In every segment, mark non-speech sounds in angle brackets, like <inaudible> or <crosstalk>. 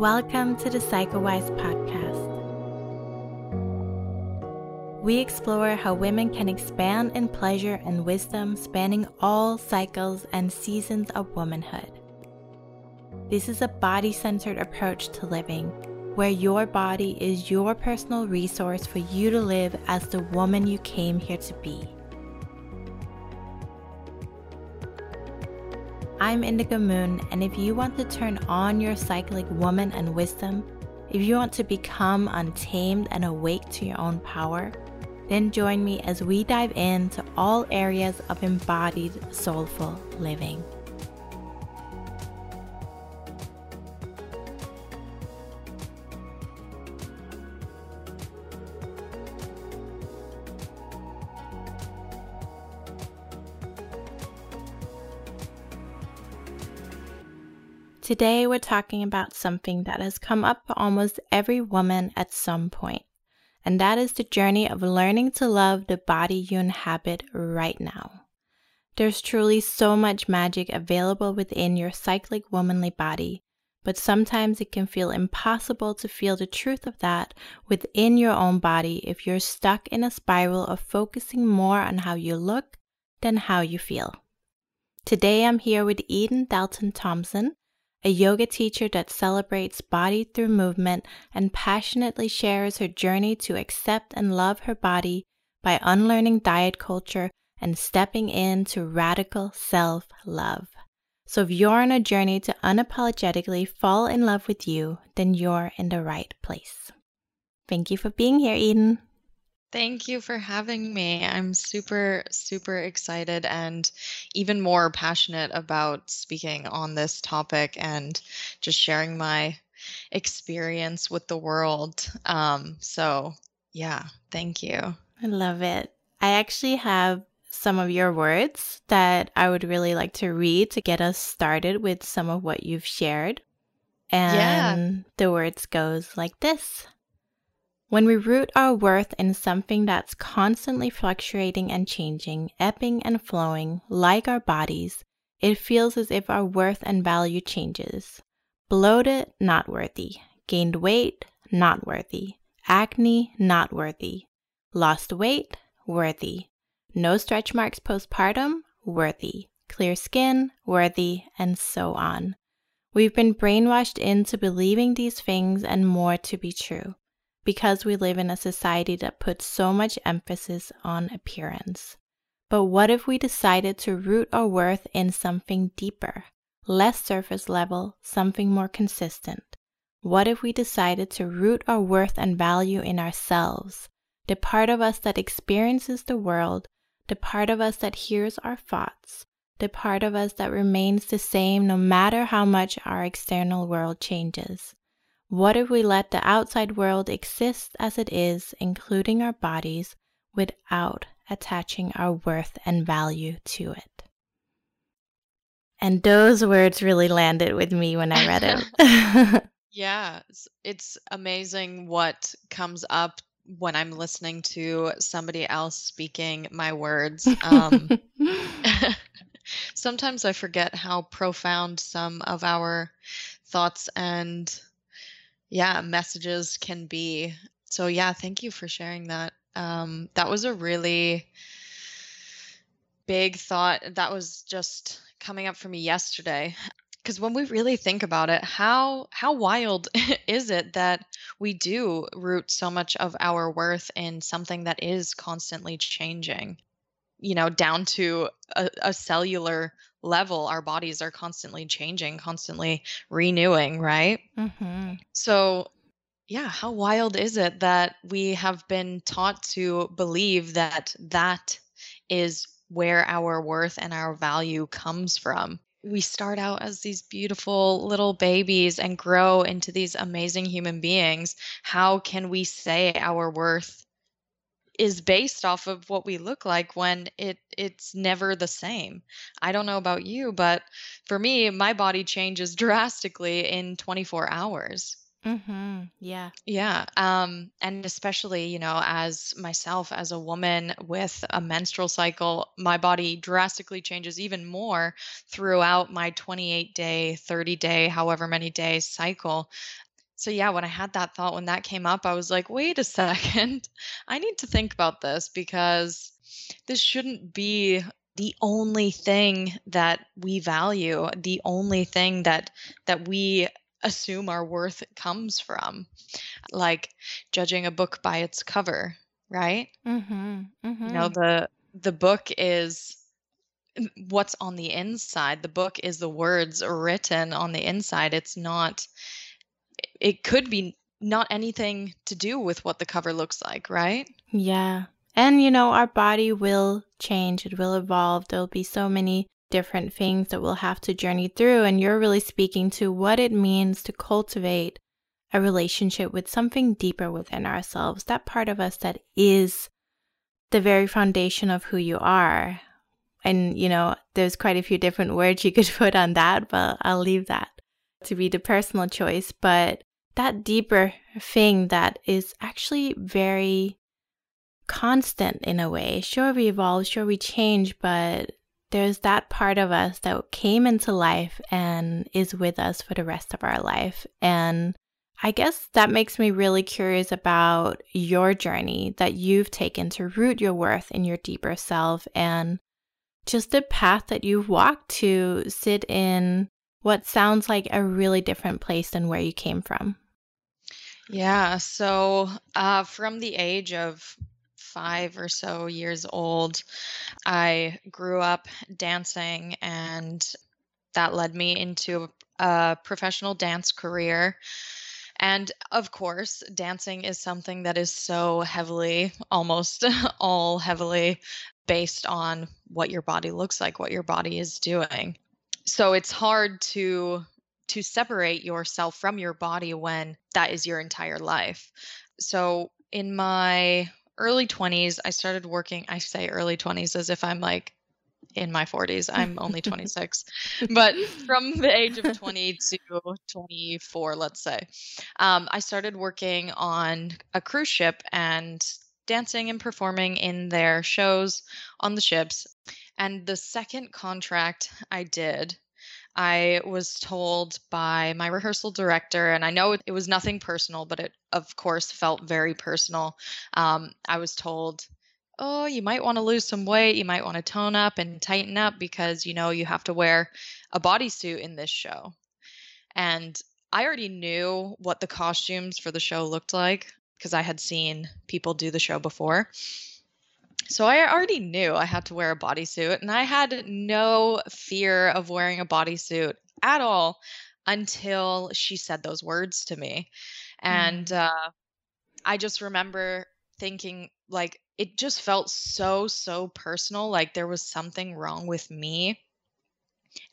Welcome to the PsychoWise podcast. We explore how women can expand in pleasure and wisdom spanning all cycles and seasons of womanhood. This is a body centered approach to living where your body is your personal resource for you to live as the woman you came here to be. I'm Indigo Moon, and if you want to turn on your cyclic woman and wisdom, if you want to become untamed and awake to your own power, then join me as we dive into all areas of embodied soulful living. Today, we're talking about something that has come up for almost every woman at some point, and that is the journey of learning to love the body you inhabit right now. There's truly so much magic available within your cyclic womanly body, but sometimes it can feel impossible to feel the truth of that within your own body if you're stuck in a spiral of focusing more on how you look than how you feel. Today, I'm here with Eden Dalton Thompson a yoga teacher that celebrates body through movement and passionately shares her journey to accept and love her body by unlearning diet culture and stepping into radical self love. So, if you're on a journey to unapologetically fall in love with you, then you're in the right place. Thank you for being here, Eden. Thank you for having me. I'm super, super excited and even more passionate about speaking on this topic and just sharing my experience with the world. Um, so, yeah, thank you. I love it. I actually have some of your words that I would really like to read to get us started with some of what you've shared. And yeah. the words goes like this. When we root our worth in something that's constantly fluctuating and changing, ebbing and flowing, like our bodies, it feels as if our worth and value changes. Bloated, not worthy. Gained weight, not worthy. Acne, not worthy. Lost weight, worthy. No stretch marks postpartum, worthy. Clear skin, worthy, and so on. We've been brainwashed into believing these things and more to be true because we live in a society that puts so much emphasis on appearance. But what if we decided to root our worth in something deeper, less surface level, something more consistent? What if we decided to root our worth and value in ourselves, the part of us that experiences the world, the part of us that hears our thoughts, the part of us that remains the same no matter how much our external world changes? What if we let the outside world exist as it is, including our bodies, without attaching our worth and value to it? And those words really landed with me when I read it. <laughs> yeah, it's amazing what comes up when I'm listening to somebody else speaking my words. Um, <laughs> <laughs> sometimes I forget how profound some of our thoughts and yeah messages can be so yeah thank you for sharing that um that was a really big thought that was just coming up for me yesterday because when we really think about it how how wild <laughs> is it that we do root so much of our worth in something that is constantly changing you know down to a, a cellular level our bodies are constantly changing constantly renewing right? Mm-hmm. so yeah how wild is it that we have been taught to believe that that is where our worth and our value comes from? We start out as these beautiful little babies and grow into these amazing human beings. How can we say our worth is based off of what we look like when it it's never the same. I don't know about you, but for me, my body changes <laughs> drastically in 24 hours. Mm-hmm. Yeah. Yeah. Um, and especially, you know, as myself, as a woman with a menstrual cycle, my body drastically changes even more throughout my 28 day, 30 day, however many days cycle so yeah, when I had that thought, when that came up, I was like, wait a <laughs> second. I need to think about this because this shouldn't be the only thing that we value, the only thing that that we assume our worth comes from. Like judging a book by its cover, right? Mm-hmm. Mm-hmm. You know, mm-hmm. the the book is what's on the inside. The book is the words written on the inside. It's not it could be not anything to do with what the cover looks like, right? Yeah. And you know, our body will change, it will evolve. There'll be so many different things that we'll have to journey through. And you're really speaking to what it means to cultivate a relationship with something deeper within ourselves, that part of us that is the very foundation of who you are. And, you know, there's quite a few different words you could <laughs> put on that, but I'll leave that to be the personal choice. But that deeper thing that is actually very constant in a way. Sure, we evolve, sure, we change, but there's that part of us that came into life and is with us for the rest of our life. And I guess that makes me really curious about your journey that you've taken to root your worth in your deeper self and just the path that you've walked to sit in what sounds like a really different place than where you came from. Yeah, so uh, from the age of five or so years old, I grew up dancing, and that led me into a professional dance career. And of course, dancing is something that is so heavily, almost <laughs> all heavily based on what your body looks like, what your body is doing. So it's hard to to separate yourself from your body when that is your entire life. So in my early 20s, I started working, I say early 20s as if I'm like in my 40s. I'm only <laughs> 26. but from the age of 20 to 24, let's say, um, I started working on a cruise ship and dancing and performing in their shows on the ships. And the second contract I did I was told by my rehearsal director, and I know it, it was nothing personal, but it, of course, felt very personal. Um, I was told, oh, you might want to lose some weight. You might want to tone up and tighten up because, you know, you have to wear a bodysuit in this show. And I already knew what the costumes for the show looked like because I had seen people do the show before. So I already knew I had to wear a bodysuit, and I had no fear of wearing a bodysuit at all until she said those words to me. And mm. uh, I just remember thinking, like, it just felt so, so personal. Like there was something wrong with me.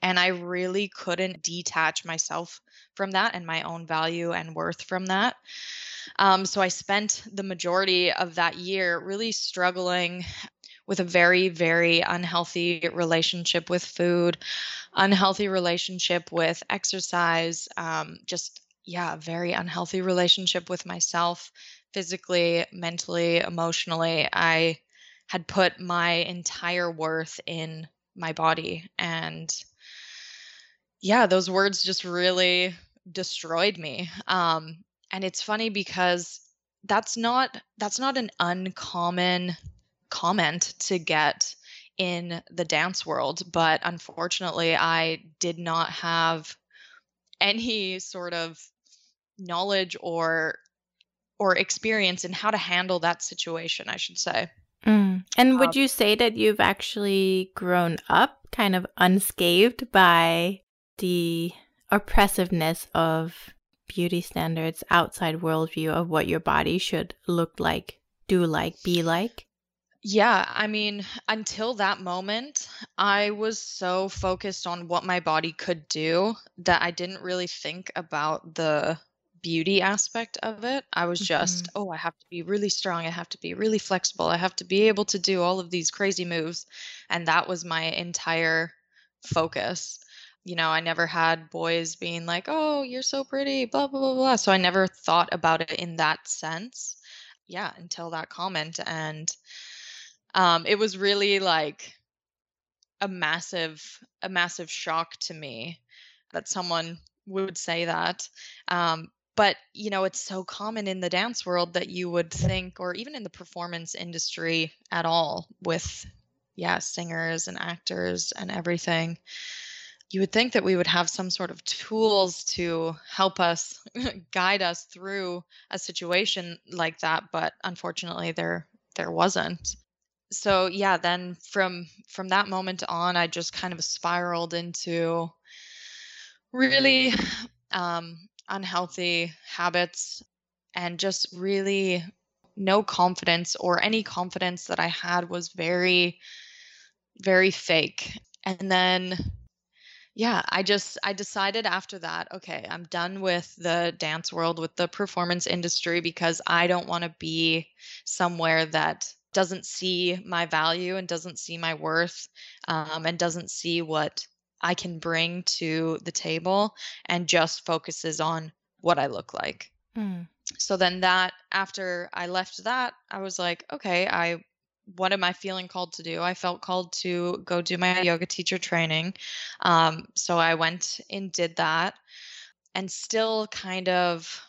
And I really couldn't detach myself from that and my own value and worth from that. Um, so I spent the majority of that year really struggling with a very, very unhealthy relationship with food, unhealthy relationship with exercise, um, just, yeah, very unhealthy relationship with myself physically, mentally, emotionally. I had put my entire worth in my body. And yeah, those words just really destroyed me. Um, and it's funny because that's not that's not an uncommon comment to get in the dance world but unfortunately i did not have any sort of knowledge or or experience in how to handle that situation i should say mm. and would um, you say that you've actually grown up kind of unscathed by the oppressiveness of beauty standards outside worldview of what your body should look like, do like, be like? Yeah, I mean, until that moment, I was so focused on what my body could do that I didn't really think about the beauty aspect of it. I was just, mm-hmm. oh, I have to be really strong. I have to be really flexible. I have to be able to do all of these crazy moves. And that was my entire focus you know, I never had boys being like, "Oh, you're so pretty," blah blah blah blah. So I never thought about it in that sense. Yeah, until that comment and um it was really like a massive a massive shock to me that someone would say that. Um but you know it's so common in the dance world that you would think or even in the performance industry at all with yeah singers and actors and everything you would think that we would have some sort of tools to help us <laughs> guide us through a situation like that but unfortunately there there wasn't. So yeah then from from that moment on i just kind of spiraled into really <sighs> um unhealthy habits and just really no confidence or any confidence that I had was very very fake. And then yeah, I just I decided after that, okay, I'm done with the dance world with the performance industry because I don't want to be somewhere that doesn't see my value and doesn't see my worth um, and doesn't see what I can bring to the table and just focuses on what I look like. Mm. So then that after I left that, I was like, okay, I what am I feeling called to do? I felt called to go do my yoga teacher training. Um, so I went and did that and still kind of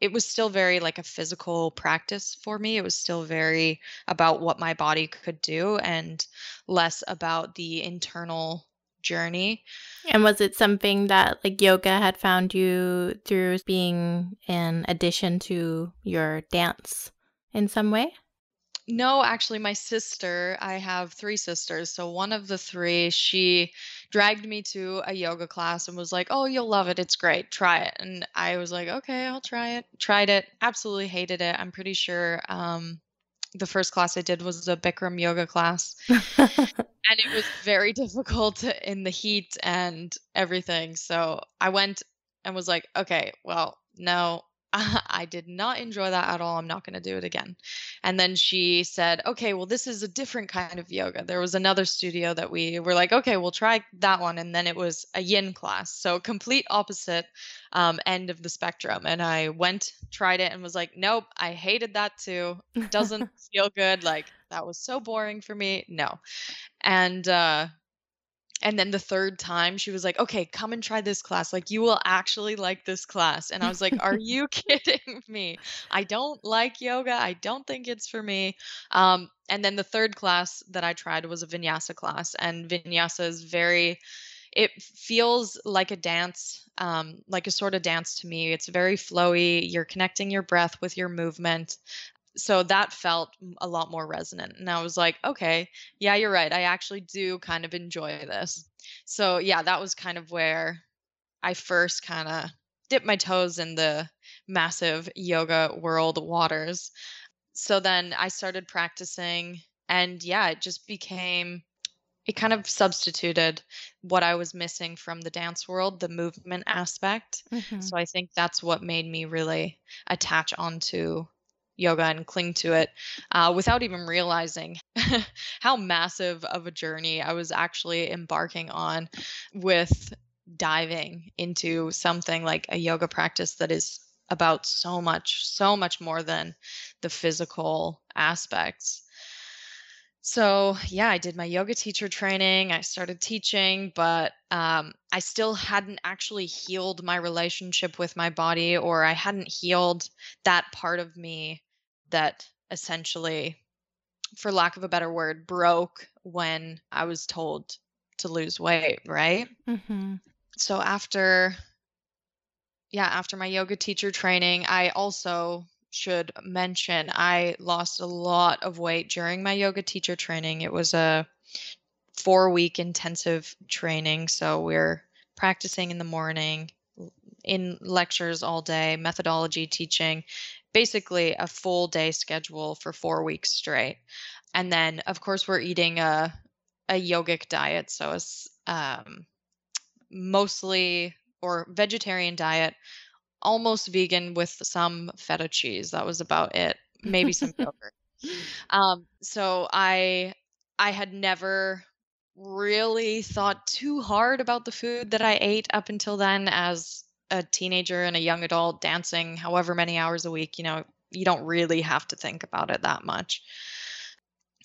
it was still very like a physical practice for me. It was still very about what my body could do and less about the internal journey. And was it something that like yoga had found you through being an addition to your dance in some way? No, actually, my sister, I have three sisters. So one of the three, she dragged me to a yoga class and was like, Oh, you'll love it. It's great. Try it. And I was like, Okay, I'll try it. Tried it. Absolutely hated it. I'm pretty sure um, the first class I did was a Bikram yoga class. <laughs> and it was very <laughs> difficult in the heat and everything. So I went and was like, okay, well, no, <laughs> I did not enjoy that at all. I'm not going to do it again. And then she said, okay, well, this is a different kind of yoga. There was another studio that we were like, okay, we'll try that one. And then it was a yin class. So complete opposite um, end of the spectrum. And I went, tried it, and was like, nope, I hated that too. Doesn't <laughs> feel good. Like, that was so boring for me. No. And uh, and then the third time she was like okay come and try this class like you will actually like this class. And i was like are <laughs> you <laughs> kidding me? I don't like yoga i don't think it's for me. Um, and then the third class that i tried was a vinyasa class and vinyasa is very it feels like a dance um, like a sort of dance to me. It's very flowy you're connecting your breath with your movement so that felt a lot more resonant and i was like okay yeah you're right i actually do kind of enjoy this so yeah that was kind of where i first kind of dipped my toes in the massive yoga world waters so then i started practicing and yeah it just became it kind of substituted what I was missing from the dance world, the movement aspect. Mm-hmm. So I think that's what made me really attach onto yoga and cling to it uh, without even realizing <laughs> how massive of a journey I was actually embarking on with diving into something like a yoga practice that is about so much, so much more than the physical aspects. So, yeah, I did my yoga teacher training. I started teaching, but um, I still hadn't actually healed my relationship with my body, or I hadn't healed that part of me that essentially, for lack of a better word, broke when I was told to lose weight, right? Mm-hmm. So after, yeah, after my yoga teacher training, I also should mention I lost a lot of weight during my yoga teacher training. It was a four week intensive training. So we're practicing in the morning, in lectures all day, methodology teaching, basically a full day schedule for four weeks straight. And then, of course, we're eating a, a yogic diet. So it's um, mostly or vegetarian diet, almost vegan with some feta cheese. That was about it. Maybe some <laughs> yogurt. Um, so I I had never really thought too hard about the food that I ate up until then as a teenager and a young adult dancing however many hours a week, you know, you don't really have to think about it that much.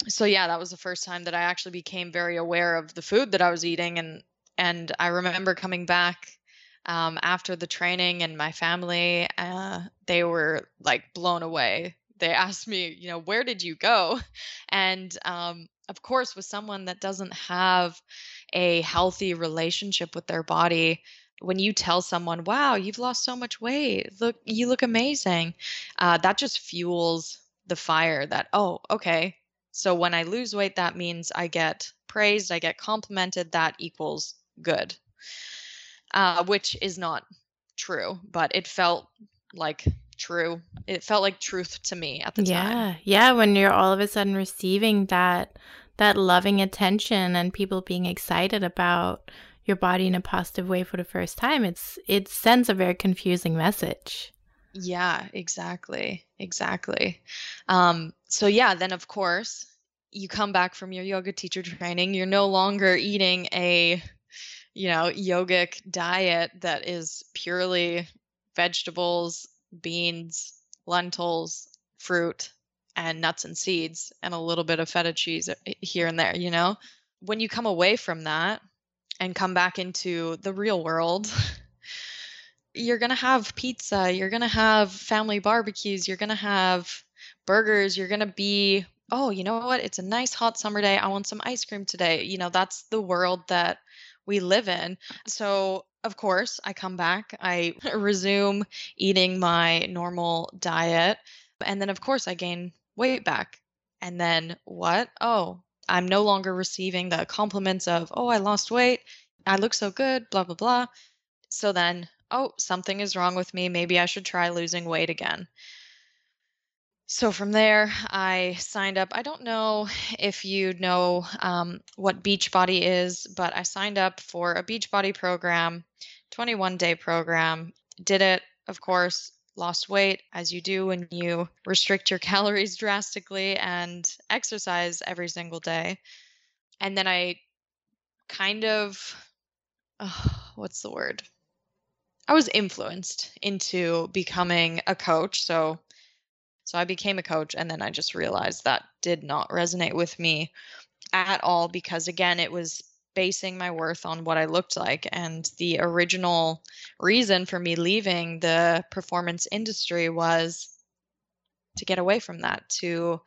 So yeah, that was the first time that I actually became very aware of the food that I was eating and and I remember coming back um, after the training and my family, uh, they were like blown away. They asked me, you know, where did you go? <laughs> And um, of course, with someone that doesn't have a healthy relationship with their body, when you tell someone, wow, you've lost so much weight, look, you look amazing, uh, that just fuels the fire that, oh, okay. So when I lose weight, that means I get praised, I get complimented, that equals good, uh, which is not true, but it felt like true. It felt like truth to me at the yeah. time. Yeah. Yeah. When you're all of a sudden receiving that, that loving attention and people being excited about your body in a positive way for the first time, it's, it sends a very confusing message. Yeah, exactly. Exactly. Um, so yeah, then of course, you come back from your yoga teacher training, you're no longer eating a you know, yogic diet that is purely vegetables, beans, lentils, fruit, and nuts and seeds, and a little bit of feta cheese uh, here and there, you know? When you come away from that and come back into the real world, <laughs> you're going to have pizza, you're going to have family barbecues, you're going to have burgers, you're going to be, oh, you know what? It's a nice hot summer day. I want some ice cream today. You know, that's the world that we live in. So, of course, I come back, I <laughs> resume eating my normal diet. And then, of course, I gain weight back. And then what? Oh, I'm no longer receiving the compliments of, oh, I lost weight. I look so good, blah, blah, blah. So then oh, something is wrong with me. Maybe I should try losing weight again. So from there, I signed up. I don't know if you know um, what Beachbody is, but I signed up for a Beachbody program, 21 day program. Did it, of course, lost weight as you do when you restrict your <laughs> calories drastically and exercise every single day. And then I kind of, oh, what's the word? I was influenced into becoming a coach. So so I became a coach and then I just realized that did not resonate with me at all because again it was basing my worth on what I looked like and the original reason for me leaving the performance industry was to get away from that to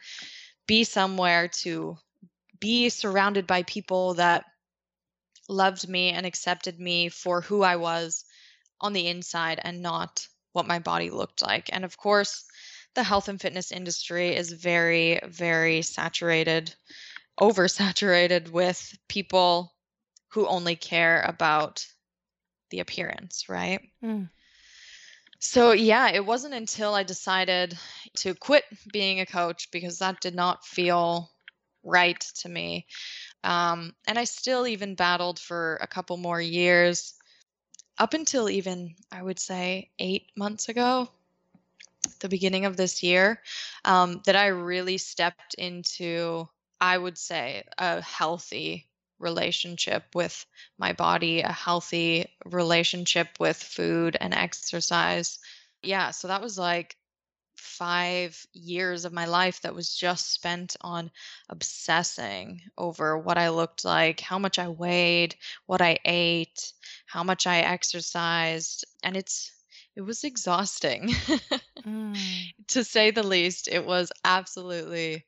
be somewhere to be surrounded by people that loved me and accepted me for who I was on the inside and not what my body looked like. And of course, the health and fitness industry is very, very saturated, oversaturated with people who only care about the appearance, right? Mm. So, yeah, it wasn't until I decided to quit being a coach because that did not feel right to me. Um, and I still even battled for a couple more years up until even, I would say, eight months ago, the beginning of this year, um, that I really stepped into, I would say, a healthy relationship with my body, a healthy relationship with food and exercise. Yeah, so that was like five years of my life that was just spent on obsessing over what I looked like, how much I weighed, what I ate, how much I exercised. And it's, it was exhausting <laughs> mm. to say the least. It was absolutely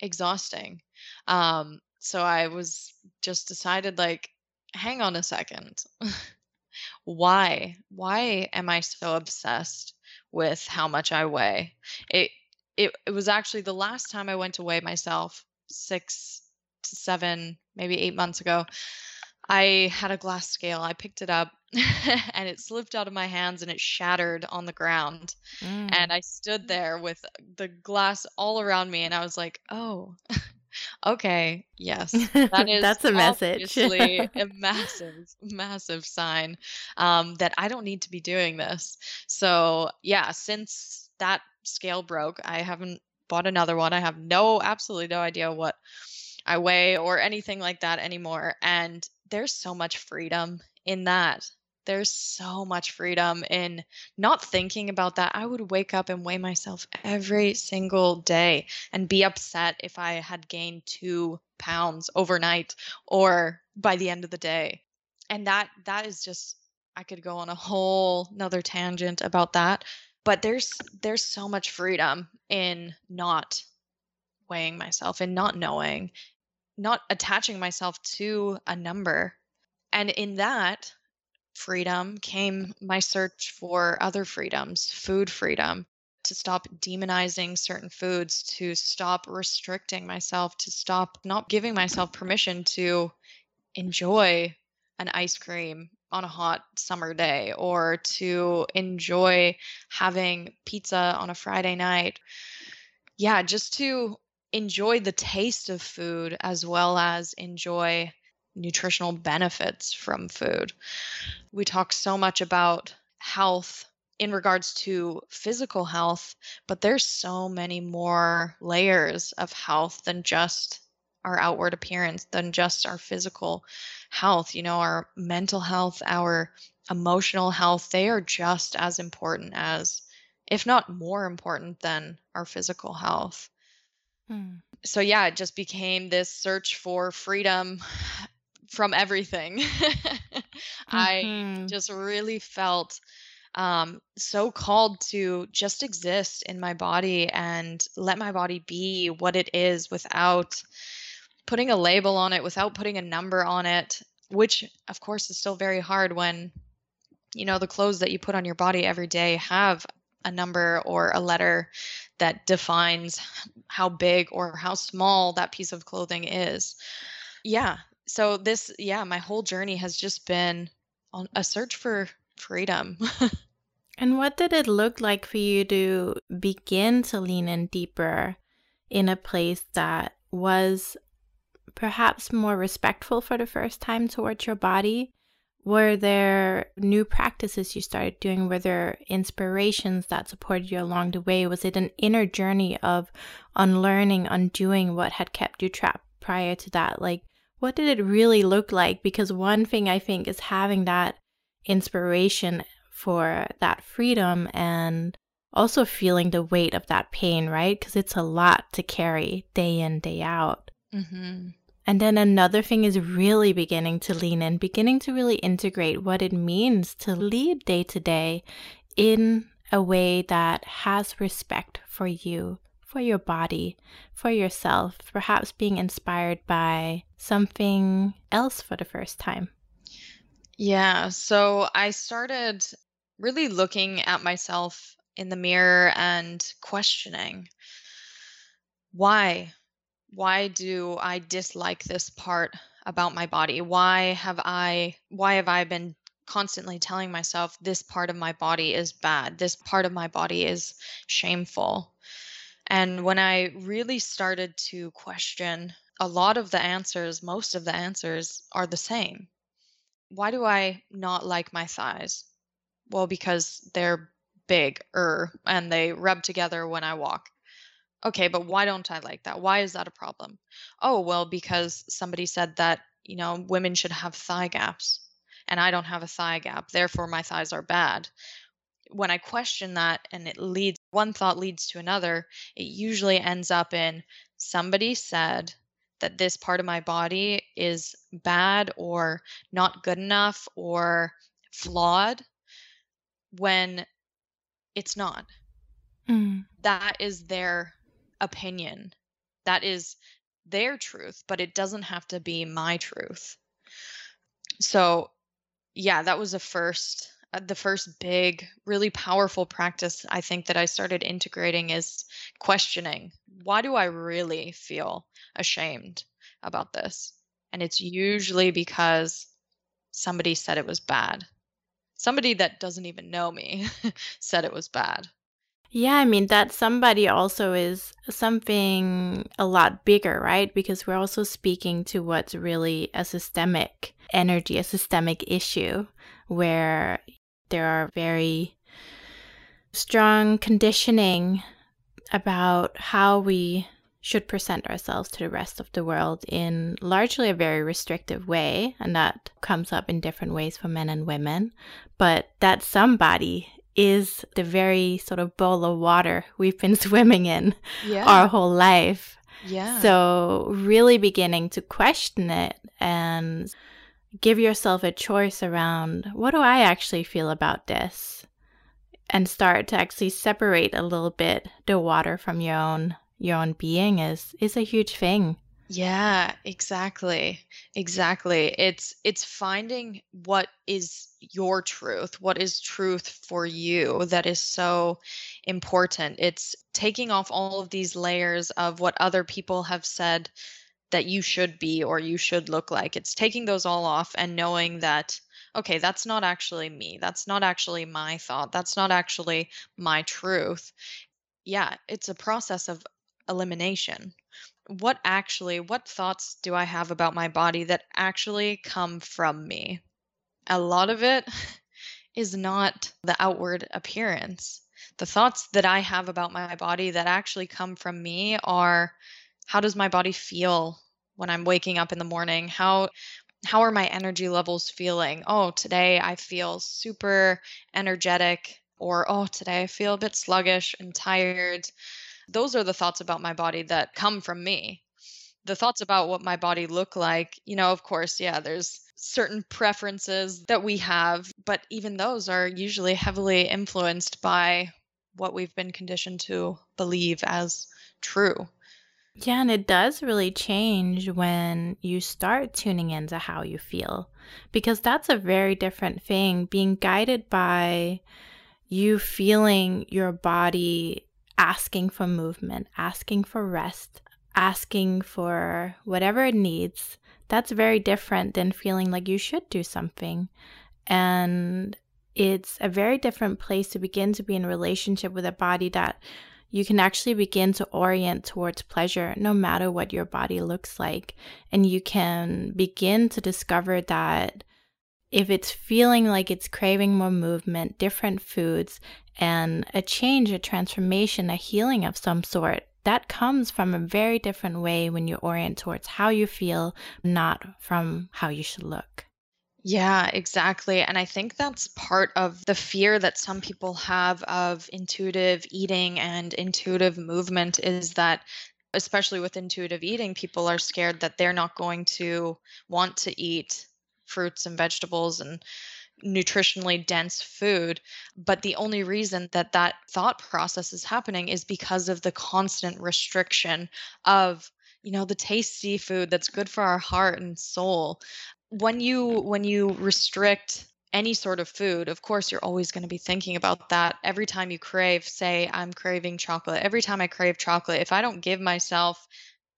exhausting. Um, so I was just decided, like, hang on a second. <laughs> Why? Why am I so obsessed with how much I weigh. It it it was actually the last time I went to weigh myself 6 to 7, maybe 8 months ago. I had a glass scale. I picked it up <laughs> and it slipped out of my hands and it shattered on the ground. Mm. And I stood there with the glass all around me and I was like, "Oh, <laughs> okay, yes, that <laughs> is that's a message. a massive, massive sign um, that I don't need to be doing this. So yeah, since that scale broke, I haven't bought another one. I have no, absolutely no idea what I weigh or anything like that anymore. And there's so much freedom in that there's so much freedom in not thinking about that. I would wake up and weigh myself every single day and be upset if I had gained two pounds overnight or by the end of the day. And that that is just I could go on a whole another tangent about that. But there's there's so much freedom in not weighing myself and not knowing, not attaching myself to a number. And in that freedom came my search for other freedoms, food freedom, to stop demonizing certain foods, to stop restricting myself, to stop not giving myself permission to enjoy an ice cream on a hot summer day or to enjoy having pizza on a Friday night. Yeah, just to enjoy the taste of food as well as enjoy nutritional benefits from food. We talk so much about health in regards to physical health, but there's so many more layers of health than just our outward appearance, than just our physical health. You know, our mental health, our emotional health, they are just as important as, if not more important than our physical health. Hmm. So, yeah, it just became this search for freedom <sighs> from everything. <laughs> mm-hmm. I just really felt um, so called to just exist in my body and let my body be what it is without putting a label on it, without putting a number on it, which of course is still very hard when you know the clothes that you put on your body every day have a number or a letter that defines how big or how small that piece of clothing is. Yeah. So this yeah, my whole journey has just been on a search for freedom. <laughs> and what did it look like for you to begin to lean in deeper in a place that was perhaps more respectful for the first time towards your body? Were there new practices you started doing? Were there inspirations that supported you along the way? Was it an inner journey of unlearning, undoing what had kept you trapped prior to that? Like, what did it really look like? Because one thing I think is having that inspiration for that freedom and also feeling the weight of that pain, right? Because it's a lot to carry day in, day out. Mm-hmm. And then another thing is really beginning to lean in, beginning to really integrate what it means to lead day to day in a way that has respect for you, for your body, for yourself, perhaps being inspired by something else for the first time. Yeah, so I started really looking at myself in the mirror and questioning why why do I dislike this part about my body? Why have I why have I been constantly telling myself this part of my body is bad. This part of my body is shameful. And when I really started to question a lot of the answers, most of the answers are the same. Why do I not like my thighs? Well, because they're big er and they rub together when I walk. Okay, but why don't I like that? Why is that a problem? Oh, well, because somebody said that, you know, women should have thigh gaps and I don't have a thigh gap. Therefore, my thighs are bad. When I question that and it leads, one thought leads to another, it usually ends up in somebody said that this part of my body is bad or not good enough or flawed when it's not. Mm. That is their opinion. That is their truth, but it doesn't have to be my truth. So, yeah, that was the first uh, the first big really powerful practice I think that I started integrating is questioning. Why do I really feel ashamed about this? And it's usually because somebody said it was bad. Somebody that doesn't even know me <laughs> said it was bad. Yeah, I mean, that somebody also is something a lot bigger, right? Because we're also speaking to what's really a systemic energy, a systemic issue where there are very strong conditioning about how we should present ourselves to the rest of the world in largely a very restrictive way. And that comes up in different ways for men and women. But that somebody is the very sort of bowl of water we've been <laughs> swimming in yeah. our whole life. Yeah. So, really beginning to question it and give yourself a choice around what do I actually feel about this? And start to actually separate a little bit the water from your own your own being is is a huge thing. Yeah, exactly. Exactly. It's it's finding what is your truth, what is truth for you that is so important. It's taking off all of these layers of what other people have said that you should be or you should look like. It's taking those all off and knowing that okay, that's not actually me. That's not actually my thought. That's not actually my truth. Yeah, it's a process of elimination. What actually, what thoughts do I have about my body that actually come from me? A lot of it <laughs> is not the outward appearance. The thoughts that I have about my body that actually come from me are how does my body feel when I'm waking up in the morning? How how are my energy levels feeling? Oh, today I feel super energetic or oh, today I feel a bit sluggish and tired. Those are the thoughts about my body that come from me. The thoughts about what my body look like, you know, of course, yeah, there's certain preferences that we have, but even those are usually heavily influenced by what we've been conditioned to believe as true. Yeah, and it does really change when you start tuning into how you feel because that's a very different thing. Being guided by you feeling your body asking for movement, asking for rest, asking for whatever it needs, that's very different than feeling like you should do something. And it's a very different place to begin to be in relationship with a body that you can actually begin to orient towards pleasure no matter what your body looks like. And you can begin to discover that if it's feeling like it's craving more movement, different foods, and a change, a transformation, a healing of some sort, that comes from a very different way when you orient towards how you feel, not from how you should look. Yeah, exactly. And I think that's part of the fear that some people have of intuitive eating and intuitive movement is that, especially with intuitive eating, people are scared that they're not going to want to eat fruits and vegetables and nutritionally dense food. But the only reason that that thought process is happening is because of the constant restriction of you know the tasty food that's good for our heart and soul when you when you restrict any sort of food, of course, you're always going to be thinking about that every time you crave, say, I'm craving chocolate. Every time I crave chocolate, if I don't give myself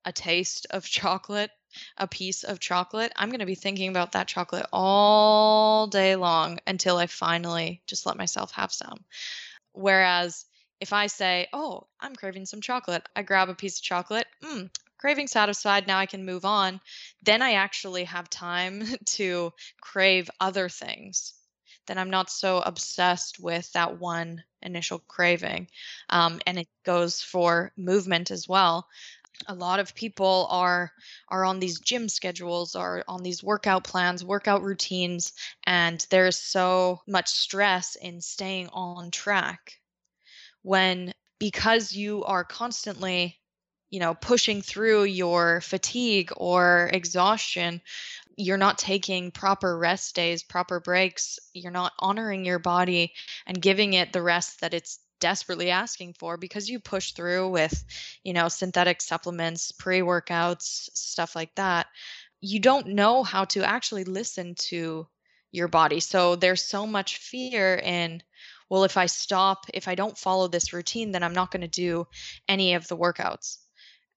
a taste of <laughs> chocolate, a piece of chocolate, I'm going to be thinking about that chocolate all day long until I finally just let myself have some. Whereas if I say, Oh, I'm craving some chocolate, I grab a piece of chocolate, mm, craving satisfied, now I can move on, then I actually have time <laughs> to crave other things. Then I'm not so obsessed with that one initial craving. Um, and it goes for movement as well. A lot of people are are on these gym schedules or on these workout plans, workout routines, and there's so much stress in staying on track. When because you are constantly you know pushing through your fatigue or exhaustion you're not taking proper rest days proper breaks you're not honoring your body and giving it the rest that it's desperately asking for because you push through with you know synthetic supplements pre-workouts stuff like that you don't know how to actually listen to your body so there's so much fear in well if i stop if i don't follow this routine then i'm not going to do any of the workouts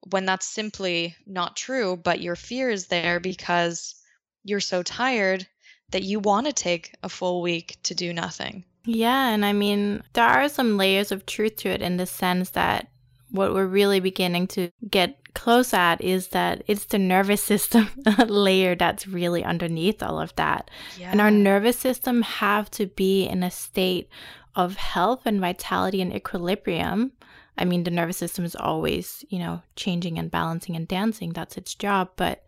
when that's simply not true, but your fear is there because you're so tired that you want to take a full week to do nothing. Yeah, and I mean, there are some layers of truth to it in the sense that what we're really beginning to get close at is that it's the nervous system <laughs> layer that's really underneath all of that. Yeah. And our nervous system have to be in a state of health and vitality and equilibrium I mean, the nervous system is always, you know, changing and balancing and dancing. That's its job. But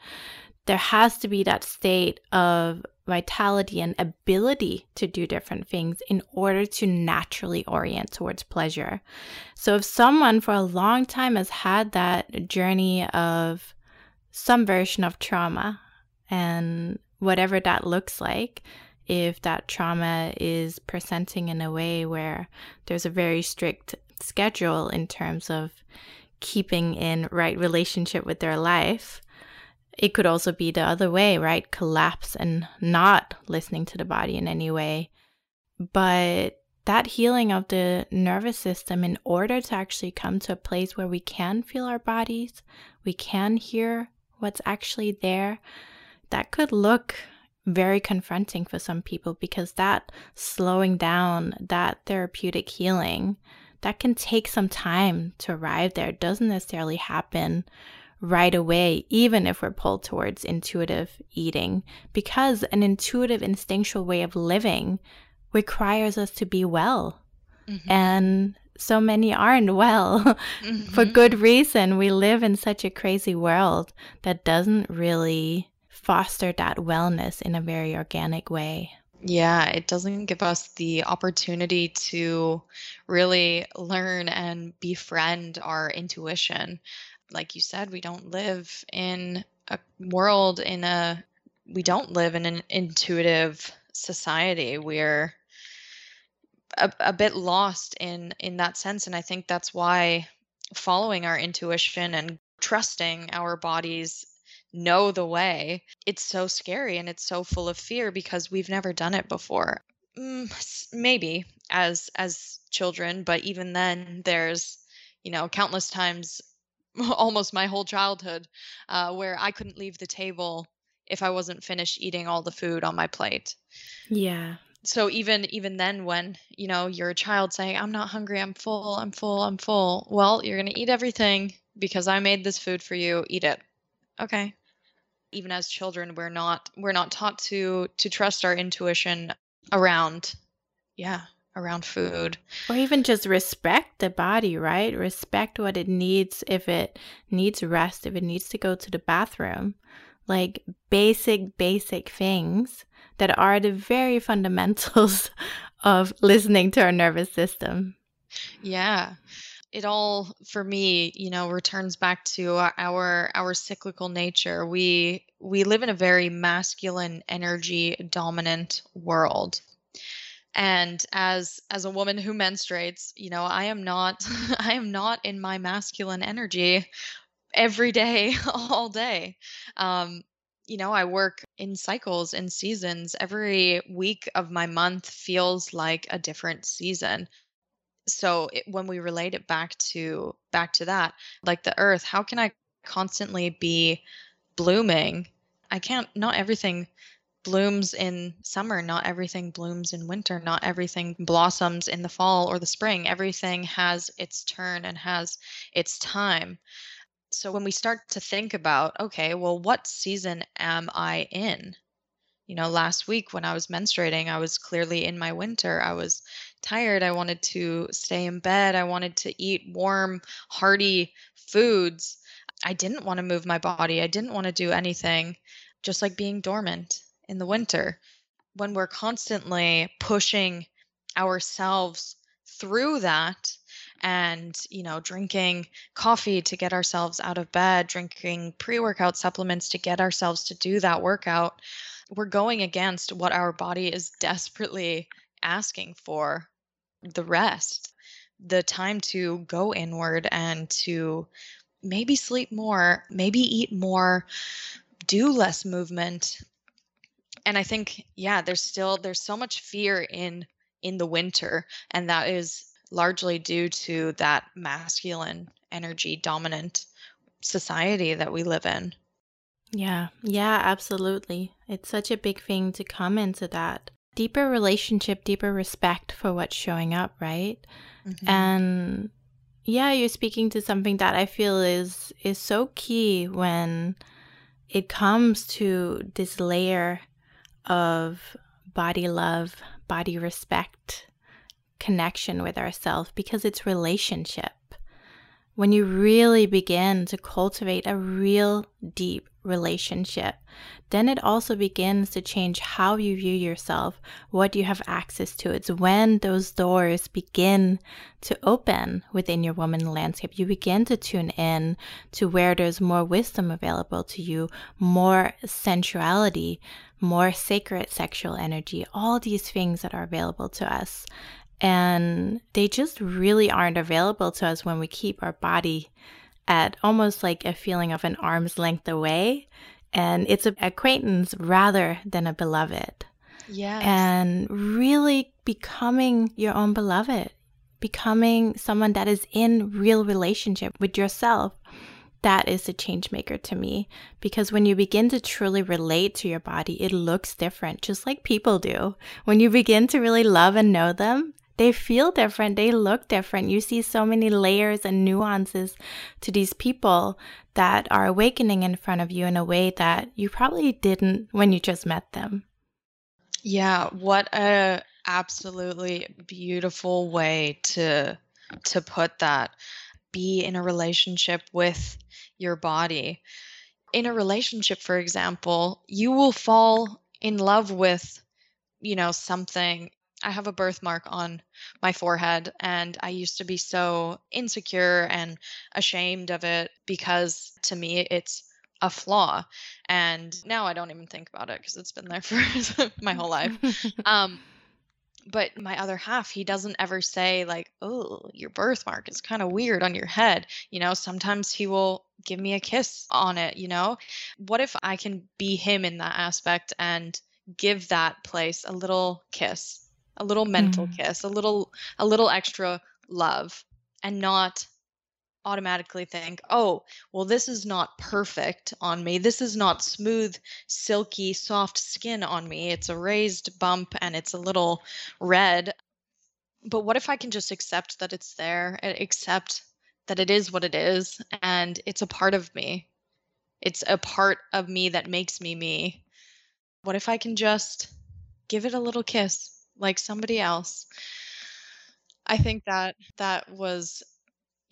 there has to be that state of vitality and ability to do different things in order to naturally orient towards pleasure. So, if someone for a long time has had that journey of some version of trauma and whatever that looks like, if that trauma is presenting in a way where there's a very strict schedule in terms of keeping in right relationship with their life, it could also be the other way, right? Collapse and not listening to the body in any way. But that healing of the nervous system, in order to actually come to a place where we can feel our bodies, we can hear what's actually there, that could look very confronting for some people because that slowing down, that therapeutic healing, that can take some time to arrive there. It doesn't necessarily happen right away, even if we're pulled towards intuitive eating, because an intuitive, instinctual way of living requires us to be well. Mm-hmm. And so many aren't well <laughs> mm-hmm. for good reason. We live in such a crazy world that doesn't really foster that wellness in a very organic way. Yeah, it doesn't give us the opportunity to really learn and befriend our intuition. Like you said, we don't live in a world in a we don't live in an intuitive society. We're a, a bit lost in in that sense and I think that's why following our intuition and trusting our bodies know the way, it's so scary and it's so full of fear because we've never done it before. Mm, maybe as as children, but even then, there's you know countless times, <laughs> almost my whole childhood, uh, where I couldn't leave the table if I wasn't finished eating all the food on my plate. Yeah. So even even then when, you know, you're a child saying, I'm not hungry, I'm full, I'm full, I'm full. Well, you're gonna eat everything because I made this food for you. Eat it. Okay even as children we're not we're not taught to to trust our intuition around yeah around food. Or even just respect the body right? Respect what it needs if it needs rest if it needs to go to the bathroom. Like basic basic things that are the very fundamentals <laughs> of listening to our nervous system. Yeah. It all for me you know returns back to our our cyclical nature. We we live in a very masculine energy dominant world and as as a woman who menstruates you know i am not <laughs> i am not in my masculine energy every day <laughs> all day. Um you know i work in cycles and seasons. Every week of my month feels like a different season. So it, when we relate it back to back to that like the earth how can i constantly be blooming? I can't not everything blooms in summer not everything blooms in winter not everything blossoms in the fall or the spring everything has its turn and has its time so when we start to think about okay well what season am i in you know last week when i was menstruating i was clearly in my winter i was tired. I wanted to stay in bed. I wanted to eat warm, hearty foods. I didn't want to move my body. I didn't want to do anything, just like being dormant in the winter. When we're constantly pushing ourselves through that and you know drinking coffee to get ourselves out of bed drinking pre-workout supplements to get ourselves to do that workout we're going against what our body is desperately asking for the rest, the time to go inward and to maybe sleep more, maybe eat more, do less movement. And I think yeah, there's still there's so much fear in in the winter and that is largely due to that masculine energy dominant society that we live in. Yeah, yeah, absolutely. It's such a big thing to come into that deeper relationship, deeper respect for what's showing up, right? Mm-hmm. And yeah, you're speaking to something that I feel is is so key when it comes to this layer of body love, body respect, connection with ourselves because it's relationship. When you really begin to cultivate a real deep relationship, then it also begins to change how you view yourself, what you have access to. It's when those doors begin to open within your woman landscape. You begin to tune in to where there's more wisdom available to you, more sensuality, more sacred sexual energy, all these things that are available to us. And they just really aren't available to us when we keep our body at almost like a feeling of an arm's length away. And it's an acquaintance rather than a beloved. Yeah. And really becoming your own beloved, becoming someone that is in real relationship with yourself that is a change maker to me because when you begin to truly relate to your body, it looks different, just like people do. When you begin to really love and know them, they feel different, they look different. You see so many layers and nuances to these people that are awakening in front of you in a way that you probably didn't when you just met them. Yeah, what a absolutely beautiful way to to put that. Be in a relationship with your body. In a relationship, for example, you will fall in love with, you know, something. I have a birthmark on my forehead, and I used to be so insecure and ashamed of it because to me it's a flaw. And now I don't even think about it because it's been there <laughs> for my whole life. <laughs> Um, but my other half he doesn't ever say like oh your birthmark is kind of weird on your head you know sometimes he will give me a kiss on it you know what if i can be him in that aspect and give that place a little kiss a little mental mm. kiss a little a little extra love and not automatically think, oh, well, this is not perfect on me. This is not smooth, silky, soft skin on me. It's a raised bump and it's a little red. But what if I can just accept that it's there, accept that it is what it is, and it's a part of me? It's a part of me that makes me me. What if I can just give it a little kiss like somebody else? I think that that was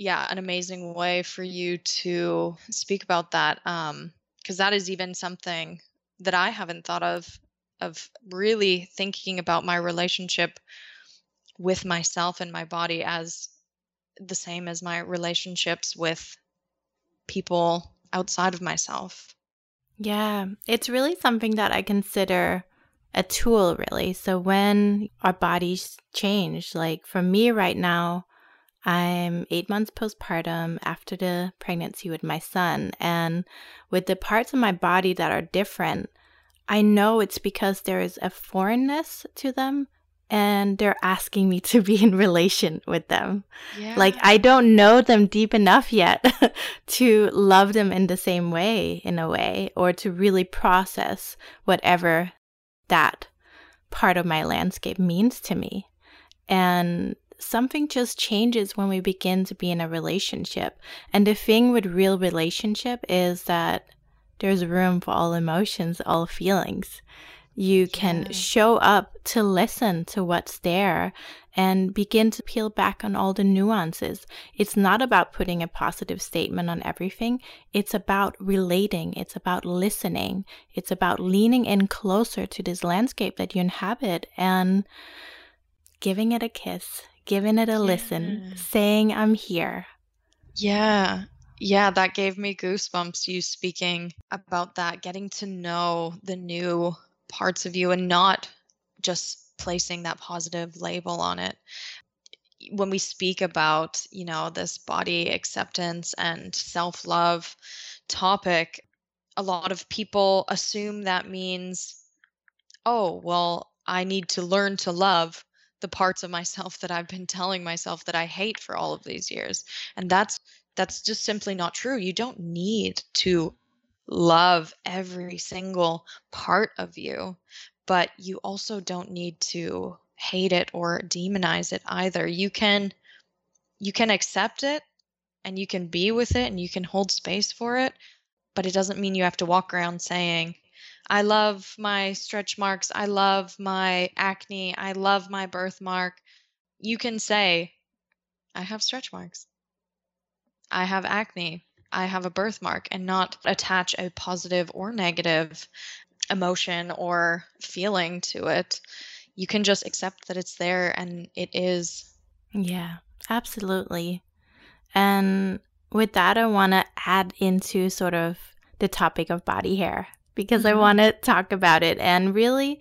yeah, an amazing way for you to speak about that. Um, because that is even something that I haven't thought of of really thinking about my relationship with myself and my body as the same as my relationships with people outside of myself. Yeah, it's really something that I consider a tool, really. So when our bodies change, like for me right now, I'm eight months postpartum after the pregnancy with my son. And with the parts of my body that are different, I know it's because there is a foreignness to them and they're asking me <laughs> to be in relation with them. Yeah. Like I don't know them deep enough yet <laughs> to love them in the same way, in a way, or to really process whatever that part of my landscape means to me. And something just changes when we begin to be in a relationship. And the thing with real relationship is that there's room for all emotions, all feelings. You can yeah. show up to listen to what's there and begin to peel back on all the nuances. It's not about putting a positive statement on everything. It's about relating. It's about listening. It's about leaning in closer to this landscape that you inhabit and giving it a kiss, giving it a listen, mm. saying, I'm here. Yeah. Yeah, that gave me goosebumps, you speaking about that, getting to know the new parts of you and not just placing that positive label on it. When we speak about, you know, this body acceptance and self love topic, a lot of people assume that means, oh, well, I need to learn to love the parts of myself that I've been telling myself that I hate for all of these years. And that's that's just simply not true. You don't need to love every single part of you, but you also don't need to hate it or demonize it either. You can you can accept it and you can be with it and you can hold space for it, but it doesn't mean you have to walk around saying, I love my stretch marks. I love my acne. I love my birthmark. You can say, I have stretch marks. I have acne. I have a birthmark and not attach a positive or negative emotion or feeling to it. You can just accept that it's there and it is. Yeah, absolutely. And with that, I want to add into sort of the topic of body hair because mm-hmm. I want to talk about it and really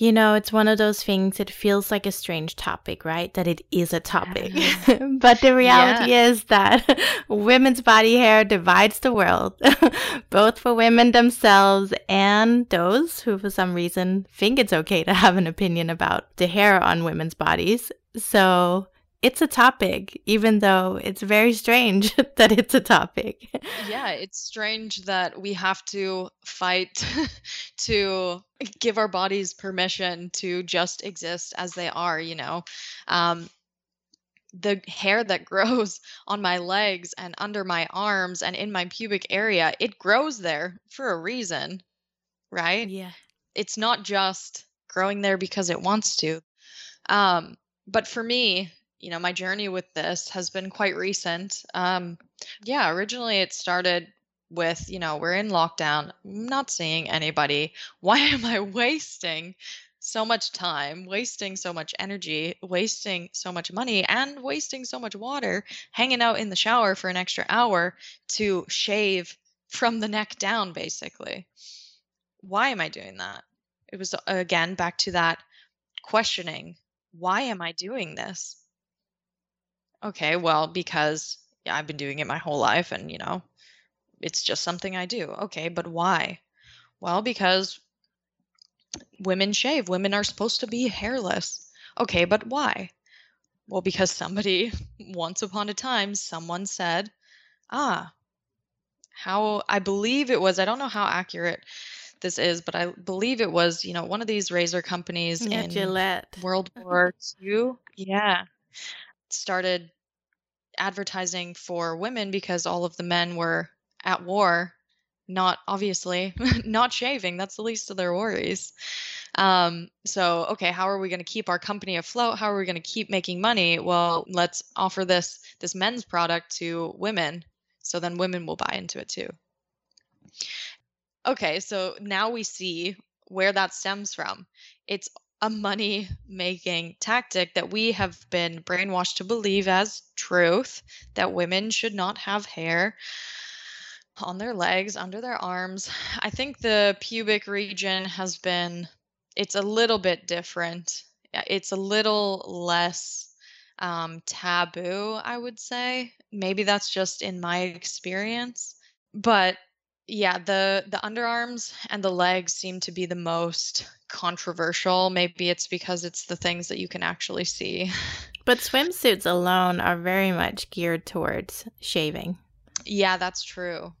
you know, it's one of those things, it feels like a strange topic, right? That it is a topic. Yeah. <laughs> but the reality yeah. is that <laughs> women's body hair divides the world, <laughs> both for women themselves and those who, for some reason, think it's okay to have an opinion about the hair on women's bodies. So, it's a topic, even though it's very strange <laughs> that it's a topic. Yeah, it's strange that we have to fight <laughs> to give our bodies permission to just exist as they are, you know. Um, the hair that <laughs> grows on my legs and under my arms and in my pubic area, it grows there for a reason, right? Yeah. It's not just growing there because it wants to. Um, but for me, you know, my journey with this has been quite recent. Um, yeah, originally it started with, you know, we're in lockdown, I'm not seeing anybody. <laughs> Why am I wasting so much time, wasting so much energy, wasting so much money, and wasting so much water hanging out in the shower for an extra hour to shave from the neck down, basically? Why am I doing that? It was, again, back to that questioning why am I doing this? Okay, well, because yeah, I've been doing it my whole life and, you know, it's just something I do. Okay, but why? Well, because women shave. Women are supposed to be hairless. Okay, but why? Well, because somebody, <laughs> once upon a time, someone said, ah, how I believe it was, I don't know how accurate this is, but I believe it was, you know, one of these razor companies yeah, in Gillette. World <laughs> War II. Yeah started advertising for women because all of the men were at war not obviously <laughs> not shaving that's the least of their worries. Um, so okay how are we going to keep our company afloat? How are we going to keep making money? Well let's offer this this men's product to women so then women will buy into it too. Okay so now we see where that stems from. It's a money making tactic that we have been brainwashed to believe as truth that women should not have hair on their legs, under their arms. I think the pubic region has been, it's a little bit different. It's a little less um, taboo, I would say. Maybe that's just in my experience. But yeah, the the underarms and the legs seem to be the most controversial. Maybe it's because it's the things that you can actually see. <laughs> But swimsuits alone are very much geared towards shaving. Yeah, that's true.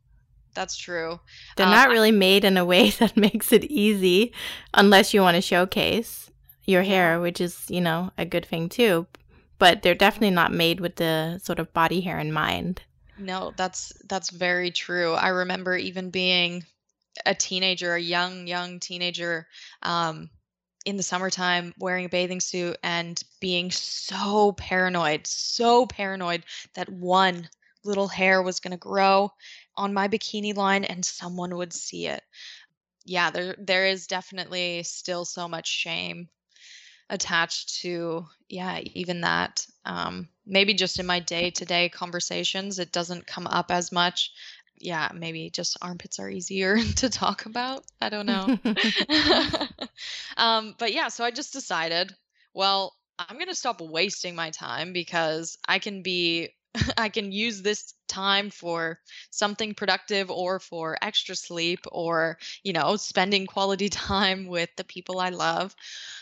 That's true. They're um, not really made in a way <laughs> that makes it easy unless you want to showcase your hair, which is, you know, a good thing too. But they're definitely not made with the sort of body hair in mind. No, that's that's very true. I remember even being a teenager, a young young teenager, um, in the summertime wearing a bathing suit and being so paranoid, so paranoid that one little hair was going to grow on my bikini line and someone would see it. Yeah, there there is definitely still so much shame attached to yeah even that um, maybe just in my day-to-day conversations it doesn't come up as much yeah maybe just armpits are easier <laughs> to talk about i don't know <laughs> <laughs> um, but yeah so i just decided well i'm going to stop wasting my time because i can be I can use this time for something productive or for extra sleep or, you know, spending quality time with the people I love.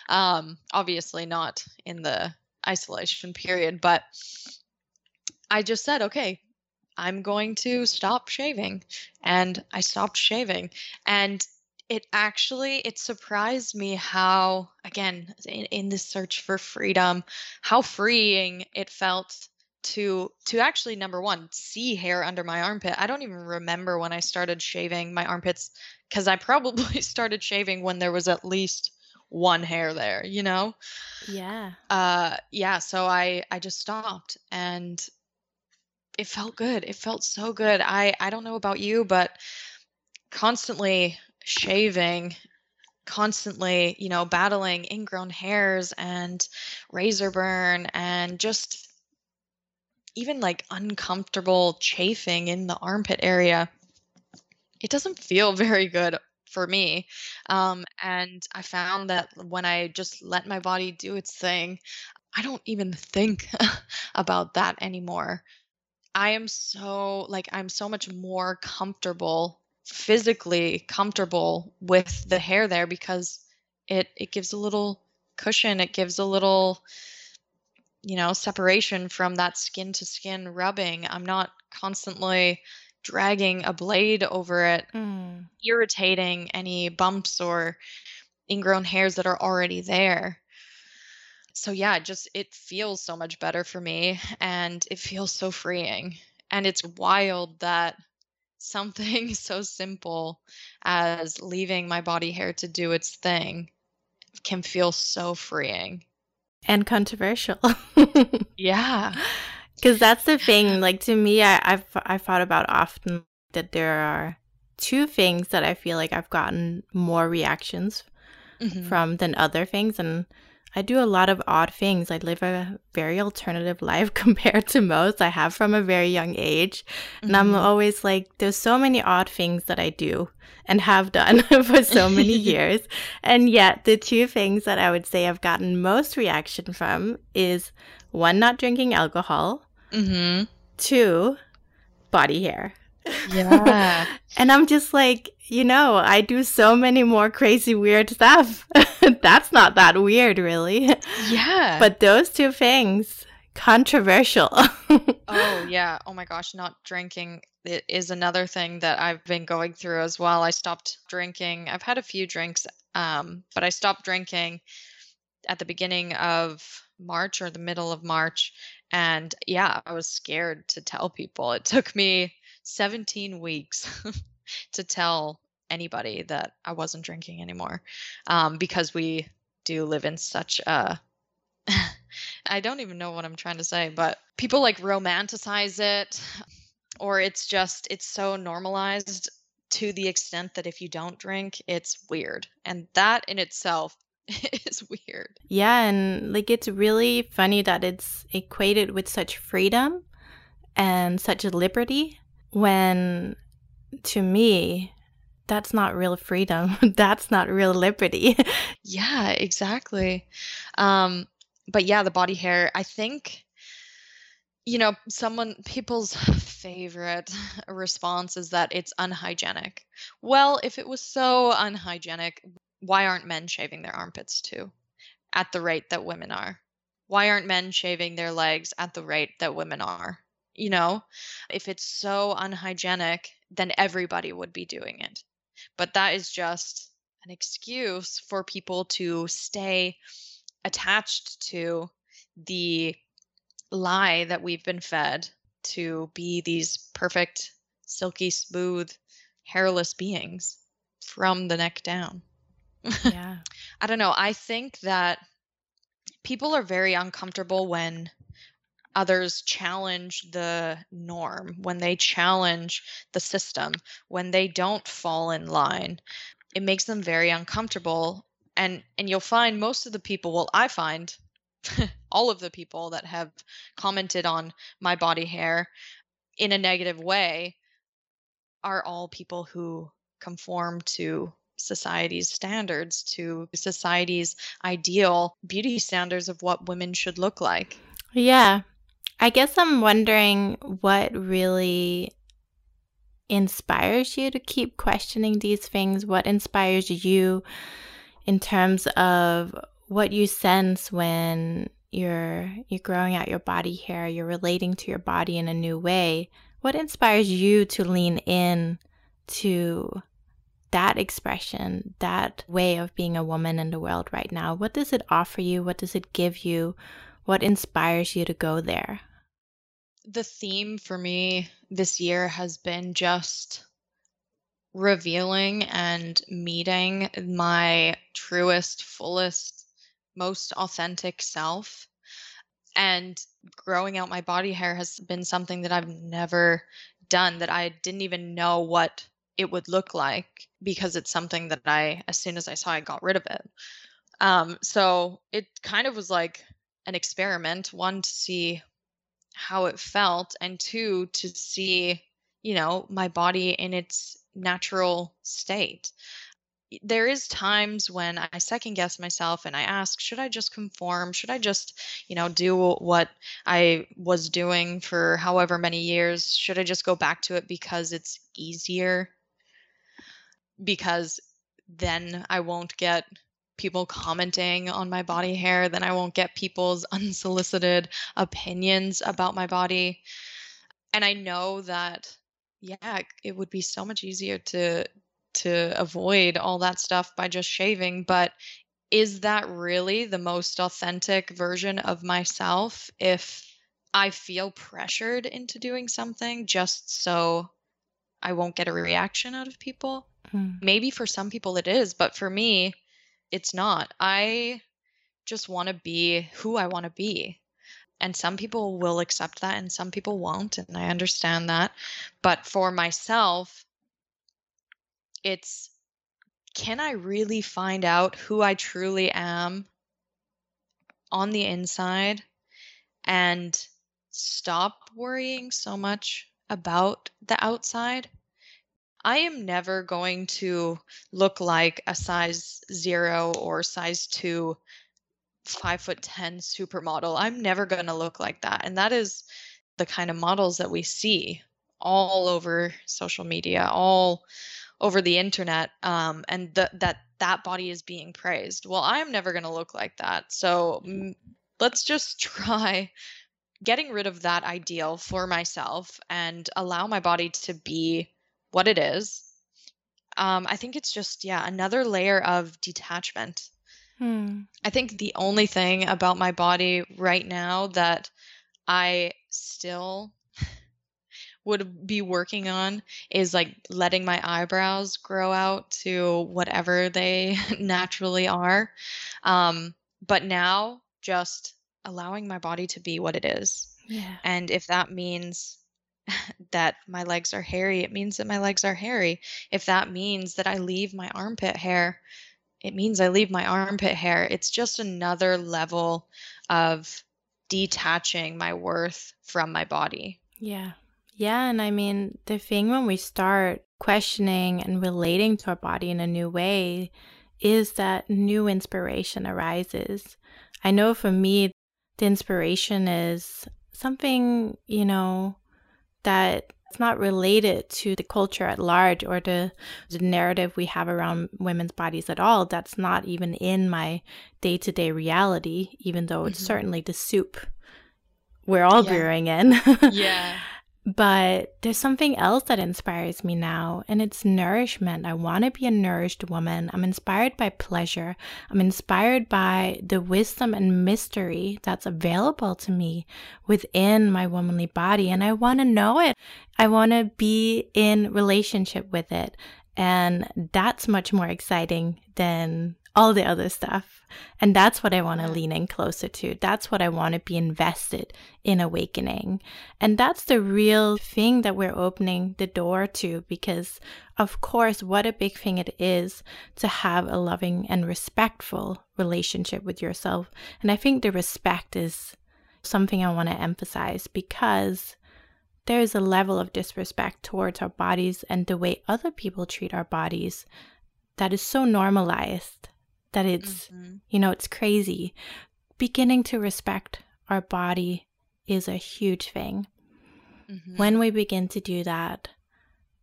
Um, obviously, not in the isolation period, but I just said, okay, I'm going to stop shaving. And I stopped shaving. And it actually it surprised me how again in, in this search for freedom how freeing it felt to to actually number one see hair under my armpit i don't even remember when i started shaving my armpits because i probably <laughs> started shaving when there was at least one hair there you know yeah uh yeah so i i just stopped and it felt good it felt so good i i don't know about you but constantly shaving constantly you know battling ingrown hairs and razor burn and just even like uncomfortable chafing in the armpit area it doesn't feel <laughs> very good for me. Um, and I found that when I just let my body do its thing, I don't even think <laughs> about that anymore. I am so like I'm so much more comfortable physically comfortable with the hair there because it it gives a little cushion, it gives a little you know, separation from that skin to skin rubbing. I'm not constantly dragging a blade over it, mm. irritating any bumps or ingrown hairs that are already there. So yeah, just it feels so much better for me and it feels so freeing. And it's wild that something <laughs> so simple as leaving my body hair to do its thing can feel so freeing and controversial. <laughs> yeah. Because that's the thing. Like to me, I, I've I've thought about often that there are two things that I feel like I've gotten more reactions mm-hmm. from than other things, and I do a lot of odd things. I live a very alternative <laughs> life compared to most. I have from a very young age. And mm-hmm. I'm always like, there's so many odd things that I do and have done <laughs> for so many <laughs> years. And yet, the two things that I would say I've gotten most reaction from is one, not drinking alcohol, mm-hmm. two, body hair. Yeah. <laughs> and I'm just like, you know, I do so many more crazy, weird stuff. <laughs> That's not that weird, really. Yeah. But those two things, controversial. <laughs> oh, yeah. Oh my gosh, not drinking it is another thing that I've been going through as well. I stopped drinking. I've had a few drinks, um, but I stopped drinking at the beginning of March or the middle of March. And yeah, I was scared to tell people. It took me 17 weeks <laughs> to tell anybody that I wasn't drinking anymore um, because we do live in such a. <laughs> I don't even know what I'm trying to say, but people like romanticize it, or it's just, it's so normalized to the extent that if you don't drink, it's weird. And that in itself <laughs> is weird. Yeah. And like, it's really funny that it's equated with such freedom and such liberty when to me that's not real freedom. <laughs> That's not real liberty. <laughs> Yeah exactly. Um but yeah the body hair i think you know someone people's favorite response is that it's unhygienic. Well if it was so unhygienic why aren't men shaving their armpits too at the rate that women are? Why aren't men shaving their legs at the rate that women are you know if it's so unhygienic then everybody would be doing it. But that is just an excuse for people to stay attached to the lie that we've been fed to be these perfect silky smooth hairless beings from the neck down. <laughs> Yeah. I don't know i think that people are very uncomfortable when others challenge the norm, when they challenge the system, when they don't fall in line, it makes them very uncomfortable. And and you'll find most of the people, well, I find <laughs> all of the people that have commented on my body hair in a negative way are all people who conform to society's standards, to society's ideal beauty standards of what women should look like. Yeah. I guess I'm wondering what really inspires you to keep questioning these things? What inspires you in terms of what you sense when you're you're growing out your body hair, you're relating to your body in a new way? What inspires you to lean in to that expression, that way of being a woman in the world right now? What does it offer you? What does it give you? What inspires you to go there? The theme for me this year has been just revealing and meeting my truest, fullest, most authentic self. And growing out my body hair has been something that I've never done, that I didn't even know what it would look like because it's something that I, as soon as I saw, I got rid of it. Um, so it kind of was like an experiment, one to see how it felt and two to see you know my body in its natural state there is times when I second guess myself and I ask, should I just conform? Should I just, you know, do what I was doing for however many years? Should I just go back to it because it's easier? Because then I won't get people commenting on my body hair, then I won't get people's <laughs> unsolicited opinions about my body. And I know that yeah, it would be so much easier to to avoid all that stuff by just shaving, but is that really the most authentic version of myself if I feel pressured into doing something just so I won't get a reaction out of people? Mm. Maybe for some people it is, but for me, it's not. I just want to be who I want to be. And some people will accept that and some people won't. And I understand that. But for myself, it's can I really find out who I truly am on the inside and stop worrying so much about the outside? I am never going to look like a size zero or size two, five foot 10 supermodel. I'm never going to look like that. And that is the kind of models that we see all over social media, all over the internet um, and th- that that body is being praised well i'm never going to look like that so m- let's just <laughs> try getting rid of that ideal for myself and allow my body to be what it is um, i think it's just yeah another layer of detachment hmm. i think the only thing about my body right now that i still <laughs> would be working on is like letting my eyebrows grow out to whatever they <laughs> naturally are. Um, but now just allowing my body to be what it is. Yeah. And if that means <laughs> that my legs are hairy, it means that my legs are hairy. If that means that I leave my armpit hair, it means I leave my armpit hair. It's just another level of detaching my worth from my body. Yeah. Yeah, and I mean, the thing when we start questioning and relating to our body in a new way is that new inspiration arises. I know for me, the inspiration is something, you know, that it's not related to the culture at large or the, the narrative we have around women's bodies at all. That's not even in my day to day reality, even though it's mm-hmm. certainly the soup we're all yeah. brewing in. <laughs> yeah. But there's something else that inspires me now, and it's nourishment. I want to be a nourished woman. I'm inspired by pleasure. I'm inspired by the wisdom and mystery that's available to me within my womanly body, and I want to know it. I want to be in relationship with it. And that's much more exciting than all the other stuff. And that's what I want to lean in closer to. That's what I want to be invested in awakening. And that's the real thing that we're opening the door to because, of course, what a big thing it is to have a loving and respectful relationship with yourself. And I think the respect is something I want to emphasize because there is a level of disrespect towards our bodies and the way other people treat our bodies that is so normalized that it's, mm-hmm. you know, it's crazy. Beginning to respect our body is a huge thing. Mm-hmm. When we begin to do that,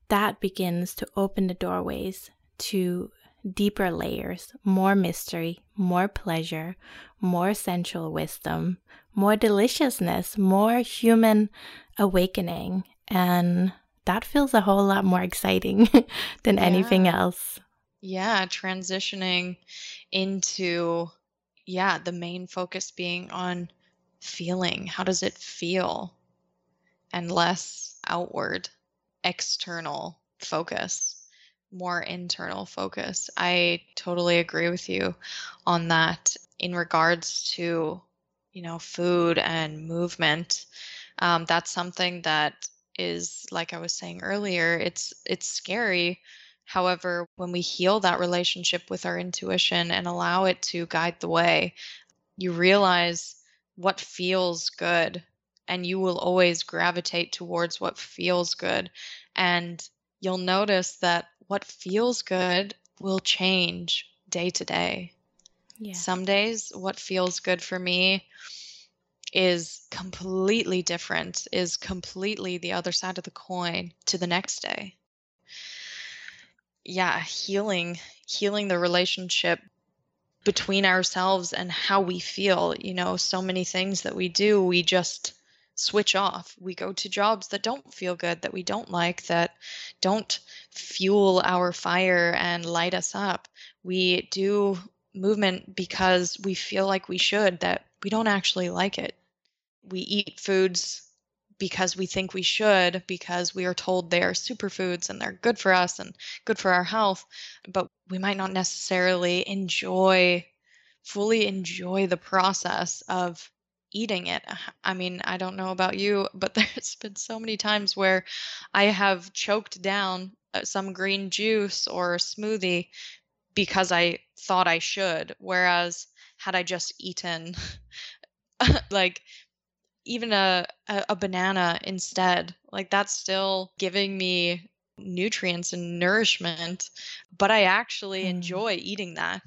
that begins to open the doorways to deeper layers, more mystery, more pleasure, more sensual wisdom, more deliciousness, more human awakening. And that feels a whole lot more exciting <laughs> than yeah. anything else. Yeah, transitioning into, yeah, the main focus being on feeling. How does it feel? And less outward, external focus, more internal focus. I totally agree with you on that in regards to, you know, food and movement. Um, that's something that is, like I was saying earlier, it's it's scary However, when we heal that relationship with our intuition and allow it to guide the way, you realize what feels good and you will always gravitate towards what feels good. And you'll notice that what feels good will change day to day. Yeah. Some days, what feels good for me is completely different, is completely the other side of the coin to the next day. Yeah, healing, healing the relationship between ourselves and how we feel. You know, so many things that we do, we just switch off. We go to jobs that don't feel good, that we don't like, that don't fuel our fire and light us up. We do movement because we feel like we should, that we don't actually like it. We eat foods because we think we should, because we are told they are superfoods and they're good for us and good for our health, but we might not necessarily enjoy, fully enjoy the process of eating it. I mean, I don't know about you, but <laughs> there's been so many times where I have choked down uh, some green juice or smoothie because I thought I should. Whereas, had I just eaten <laughs> like even a, a, a banana instead, like that's still giving me nutrients and nourishment, but I actually mm. enjoy eating that.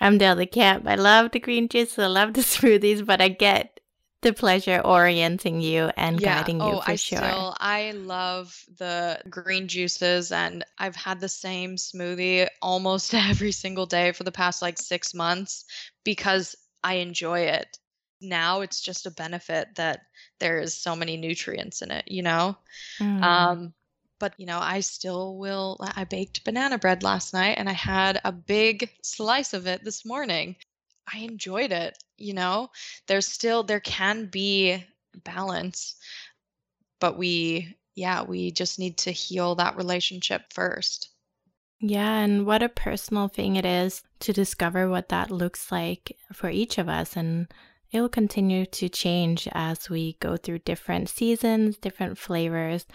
I'm the other camp. I love the green juice. I love the <laughs> smoothies, but I get the pleasure orienting you and yeah. guiding you oh, for I sure. Still, I love the green juices and I've had the same smoothie almost <laughs> every single day for the past like 6 months because I enjoy it. Now it's just a benefit that there is so many nutrients in it, you know? Mm. Um but you know, I still will I baked banana bread last night and I had a big slice of it this morning. I enjoyed it you know there's still there can be balance but we yeah we just need to heal that relationship first yeah and what a personal thing it is to discover what that looks like for each of us and it will continue to change as we go through different seasons different flavors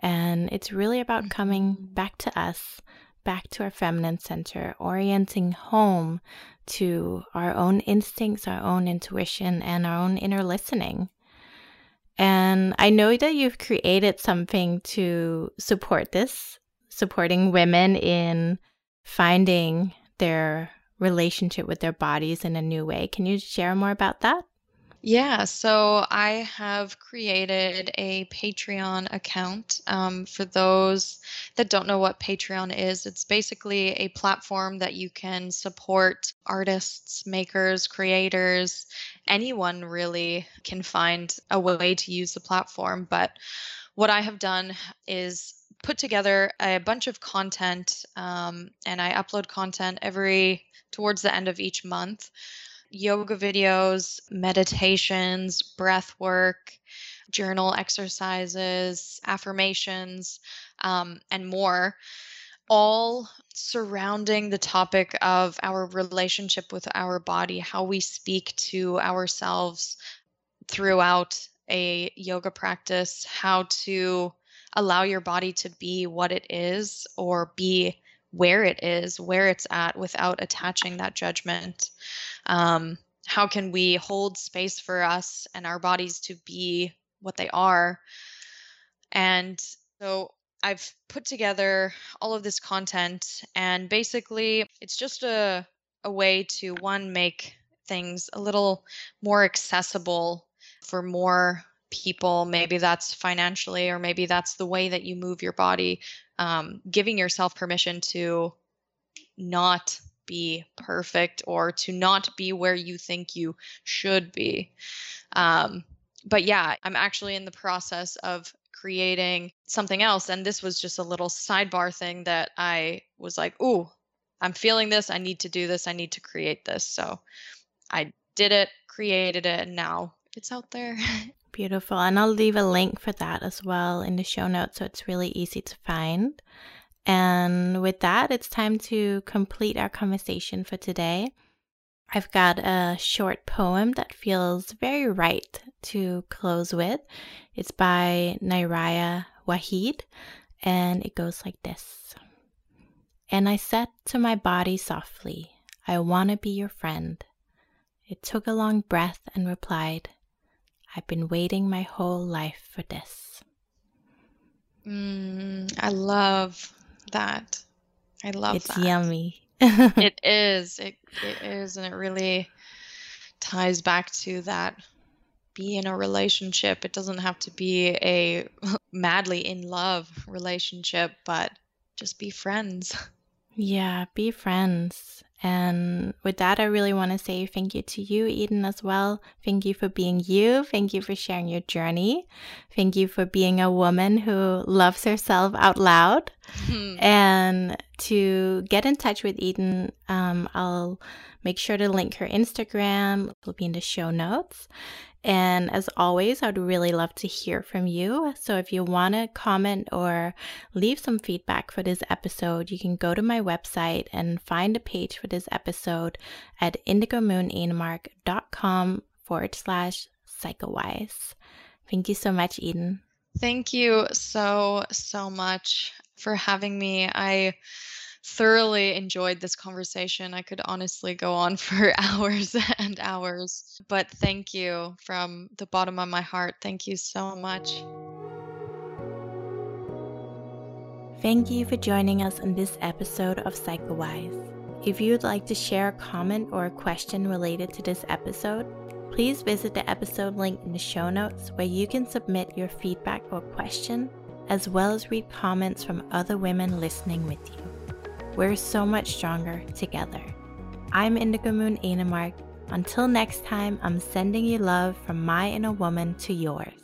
and it's really about coming mm-hmm. back to us back to our feminine center, orienting home to our own instincts, our own intuition, and our own inner listening. And I know that you've created something to support this, supporting women in finding their relationship with their bodies in a new way. Can you share more about that? Yeah, so I have created a Patreon account. Um, for those that don't know what Patreon is, it's basically a platform that you can support artists, makers, creators, anyone really can find a way to use the platform. But what I have done is put together a bunch of content um, and I upload content every towards the end of each month. Yoga videos, meditations, breath work, journal exercises, affirmations, um, and more, all surrounding the topic of our relationship with our body, how we speak to ourselves throughout a yoga practice, how to allow your body to be what it is or be where it is, where it's at without attaching that judgment. Um, how can we hold space for us and our bodies to be what they are? And so I've put together all of this content, and basically, it's just a, a way to one, make things a little more accessible for more people. Maybe that's financially, or maybe that's the way that you move your body, um, giving yourself permission to not be perfect or to not be where you think you should be. Um, but yeah, I'm actually in the process of creating something else. And this was just a little sidebar thing that I was like, ooh, I'm feeling this. I need to do this. I need to create this. So I did it, created it, and now it's out there. <laughs> Beautiful. And I'll leave a link for that as well in the show notes so it's really easy to find. And with that, it's time to complete our conversation for today. I've got a short poem that feels very right to close with. It's by Nayyirah Waheed, and it goes like this And I said to my body softly, I want to be your friend. It took a long breath and replied, I've been waiting my whole life for this. Mm, I love that. I love it's that. It's yummy. <laughs> it is. It, it is. And it really ties back to that be in a relationship. It doesn't have to be a <laughs> madly in love relationship, but just be friends. Yeah, be friends. And with that, I really want to say thank you to you, Eden, as well. Thank you for being you. Thank you for sharing your journey. Thank you for being a woman who loves herself out loud. and to get in touch with Eden, um, I'll make sure to link her Instagram. It'll be in the show notes. And as always, I'd really love to hear from you. So if you want to comment or leave some feedback for this episode, you can go to my website and find a page for this episode at indigomoonenemark.com forward slash psychowise. Thank you so much, Eden. Thank you so, so much for having me. I thoroughly enjoyed this conversation. I could honestly go on <laughs> for hours and hours. But thank you from the bottom of my heart. Thank you so much. Thank you for joining us on this episode of PsychoWise. If you'd like to share a comment or a question related to this episode, please visit the episode link in the show notes where you can submit your feedback or question, as well as read comments from other women listening with you. We're so much stronger together. I'm Indigo Moon Enemark. Until next time, I'm sending you love from my inner woman to yours.